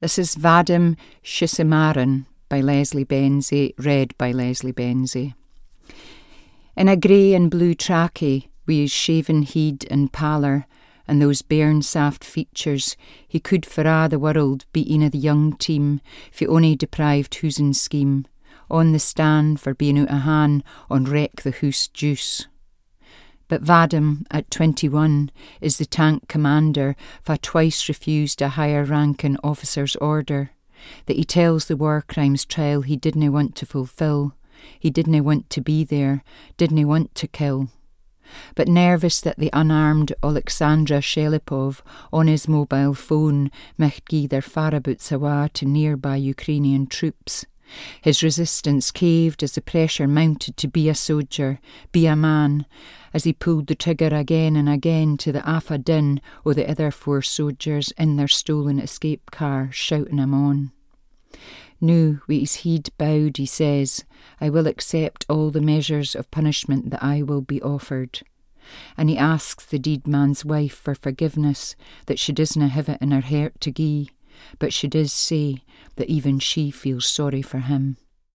This is Vadim Shysimarin by Leslie Benzie, read by Leslie Benzie. In a grey and blue trackie, with his shaven head and pallor, and those bairn soft features, he could for a' the world be in a the young team, if he only deprived hoosin scheme, on the stand for being out a han on wreck the hoose juice. But Vadim, at 21, is the tank commander for twice refused a higher ranking officer's order, that he tells the war crimes trial he didn't want to fulfil, he didn't want to be there, didn't want to kill but nervous that the unarmed Alexandra Shelipov on his mobile phone might give their farabouts awa to nearby Ukrainian troops. His resistance caved as the pressure mounted to be a soldier, be a man, as he pulled the trigger again and again to the afa din o' the other four soldiers in their stolen escape car, shouting him on. Now, with his head bowed, he says, I will accept all the measures of punishment that I will be offered. And he asks the deed man's wife for forgiveness that she doesna have it in her heart to gie, but she does say that even she feels sorry for him.